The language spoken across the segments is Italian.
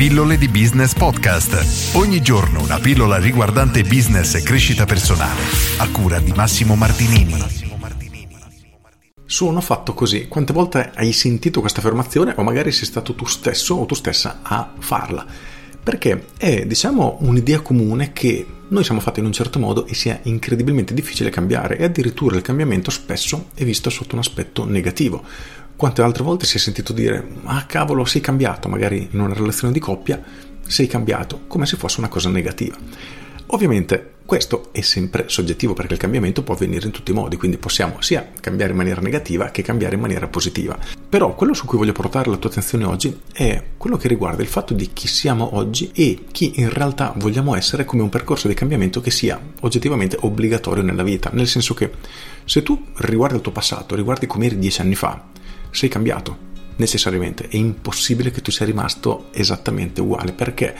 Pillole di Business Podcast. Ogni giorno una pillola riguardante business e crescita personale. A cura di Massimo Martinini. Sono fatto così. Quante volte hai sentito questa affermazione o magari sei stato tu stesso o tu stessa a farla? Perché è, diciamo, un'idea comune che noi siamo fatti in un certo modo e sia incredibilmente difficile cambiare e addirittura il cambiamento spesso è visto sotto un aspetto negativo. Quante altre volte si è sentito dire, ah cavolo, sei cambiato, magari in una relazione di coppia, sei cambiato, come se fosse una cosa negativa. Ovviamente questo è sempre soggettivo perché il cambiamento può avvenire in tutti i modi, quindi possiamo sia cambiare in maniera negativa che cambiare in maniera positiva. Però quello su cui voglio portare la tua attenzione oggi è quello che riguarda il fatto di chi siamo oggi e chi in realtà vogliamo essere come un percorso di cambiamento che sia oggettivamente obbligatorio nella vita, nel senso che se tu riguardi il tuo passato, riguardi come eri dieci anni fa, sei cambiato necessariamente, è impossibile che tu sia rimasto esattamente uguale. Perché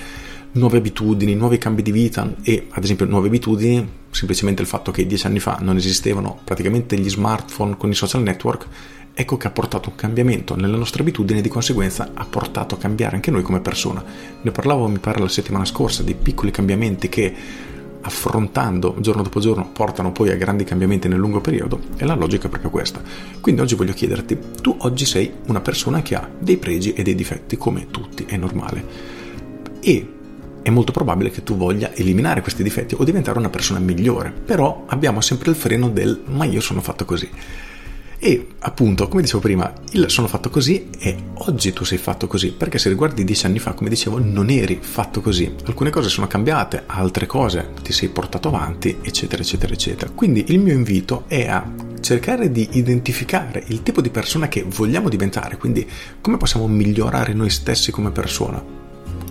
nuove abitudini, nuovi cambi di vita e ad esempio nuove abitudini, semplicemente il fatto che dieci anni fa non esistevano praticamente gli smartphone con i social network, ecco che ha portato un cambiamento nelle nostre abitudini e di conseguenza ha portato a cambiare anche noi come persona. Ne parlavo, mi pare, la settimana scorsa, di piccoli cambiamenti che affrontando giorno dopo giorno portano poi a grandi cambiamenti nel lungo periodo e la logica è proprio questa. Quindi oggi voglio chiederti, tu oggi sei una persona che ha dei pregi e dei difetti come tutti, è normale. E è molto probabile che tu voglia eliminare questi difetti o diventare una persona migliore, però abbiamo sempre il freno del ma io sono fatto così. E appunto, come dicevo prima, il sono fatto così e oggi tu sei fatto così, perché se riguardi dieci anni fa, come dicevo, non eri fatto così. Alcune cose sono cambiate, altre cose ti sei portato avanti, eccetera, eccetera, eccetera. Quindi il mio invito è a cercare di identificare il tipo di persona che vogliamo diventare, quindi come possiamo migliorare noi stessi come persona.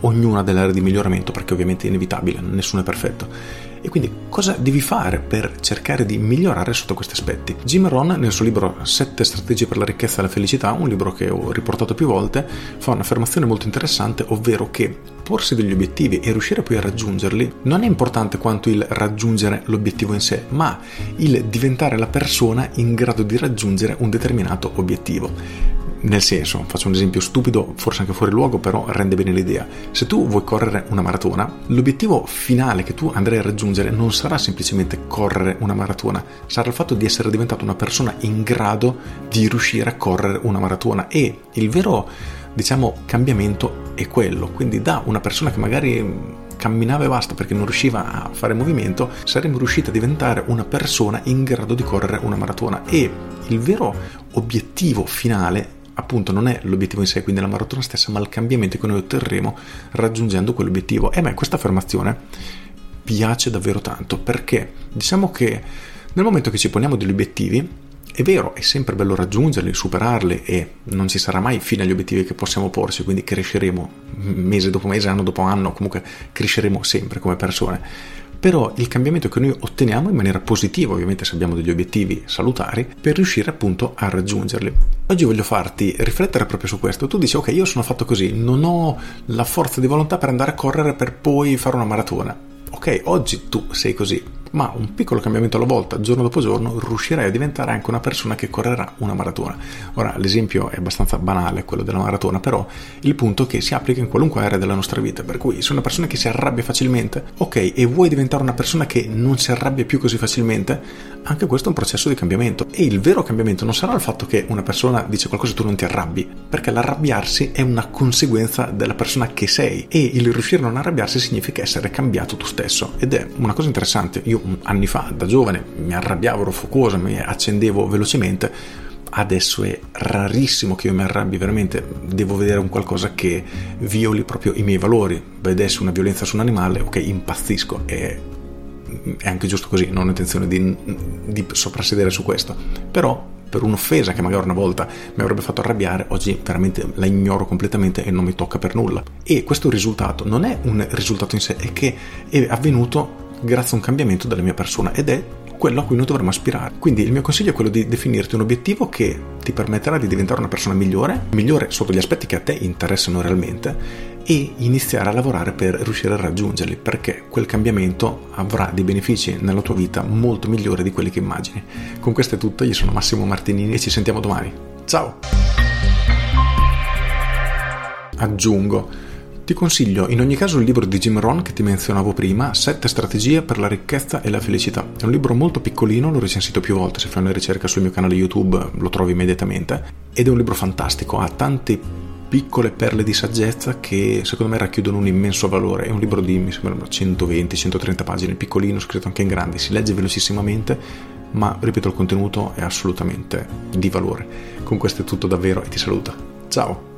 Ognuna delle aree di miglioramento, perché ovviamente è inevitabile, nessuno è perfetto e quindi cosa devi fare per cercare di migliorare sotto questi aspetti? Jim Rohn nel suo libro 7 strategie per la ricchezza e la felicità, un libro che ho riportato più volte, fa un'affermazione molto interessante, ovvero che porsi degli obiettivi e riuscire poi a raggiungerli non è importante quanto il raggiungere l'obiettivo in sé, ma il diventare la persona in grado di raggiungere un determinato obiettivo. Nel senso, faccio un esempio stupido, forse anche fuori luogo, però rende bene l'idea. Se tu vuoi correre una maratona, l'obiettivo finale che tu andrai a raggiungere non sarà semplicemente correre una maratona, sarà il fatto di essere diventato una persona in grado di riuscire a correre una maratona e il vero, diciamo, cambiamento è quello. Quindi da una persona che magari camminava e basta perché non riusciva a fare movimento, saremmo riusciti a diventare una persona in grado di correre una maratona e il vero obiettivo finale appunto non è l'obiettivo in sé, quindi la maratona stessa, ma il cambiamento che noi otterremo raggiungendo quell'obiettivo. E a me questa affermazione piace davvero tanto perché diciamo che nel momento che ci poniamo degli obiettivi, è vero, è sempre bello raggiungerli, superarli e non ci sarà mai fine agli obiettivi che possiamo porci, quindi cresceremo mese dopo mese, anno dopo anno, comunque cresceremo sempre come persone però il cambiamento che noi otteniamo in maniera positiva, ovviamente se abbiamo degli obiettivi salutari, per riuscire appunto a raggiungerli. Oggi voglio farti riflettere proprio su questo. Tu dici ok, io sono fatto così, non ho la forza di volontà per andare a correre per poi fare una maratona. Ok, oggi tu sei così, ma un piccolo cambiamento alla volta, giorno dopo giorno, riuscirai a diventare anche una persona che correrà una maratona. Ora, l'esempio è abbastanza banale, quello della maratona, però il punto è che si applica in qualunque area della nostra vita, per cui se una persona che si arrabbia facilmente, ok, e vuoi diventare una persona che non si arrabbia più così facilmente, anche questo è un processo di cambiamento. E il vero cambiamento non sarà il fatto che una persona dice qualcosa e tu non ti arrabbi, perché l'arrabbiarsi è una conseguenza della persona che sei e il riuscire a non arrabbiarsi significa essere cambiato tu stesso ed è una cosa interessante. Io anni fa, da giovane, mi arrabbiavo, ero focoso, mi accendevo velocemente. Adesso è rarissimo che io mi arrabbi, veramente devo vedere un qualcosa che violi proprio i miei valori. Vedessi una violenza su un animale, ok, impazzisco. E è anche giusto così, non ho intenzione di, di soprassedere su questo. Però per un'offesa che magari una volta mi avrebbe fatto arrabbiare, oggi veramente la ignoro completamente e non mi tocca per nulla. E questo risultato non è un risultato in sé, è che è avvenuto grazie a un cambiamento della mia persona ed è quello a cui noi dovremmo aspirare. Quindi il mio consiglio è quello di definirti un obiettivo che ti permetterà di diventare una persona migliore, migliore sotto gli aspetti che a te interessano realmente e iniziare a lavorare per riuscire a raggiungerli, perché quel cambiamento avrà dei benefici nella tua vita molto migliori di quelli che immagini. Con questo è tutto, io sono Massimo Martinini e ci sentiamo domani. Ciao! Aggiungo Ti consiglio in ogni caso il libro di Jim Rohn che ti menzionavo prima, Sette strategie per la ricchezza e la felicità. È un libro molto piccolino, l'ho recensito più volte, se fai una ricerca sul mio canale YouTube lo trovi immediatamente, ed è un libro fantastico, ha tante piccole perle di saggezza che secondo me racchiudono un immenso valore. È un libro di, mi sembra, 120-130 pagine, piccolino, scritto anche in grande, si legge velocissimamente, ma ripeto il contenuto è assolutamente di valore. Con questo è tutto davvero e ti saluto. Ciao!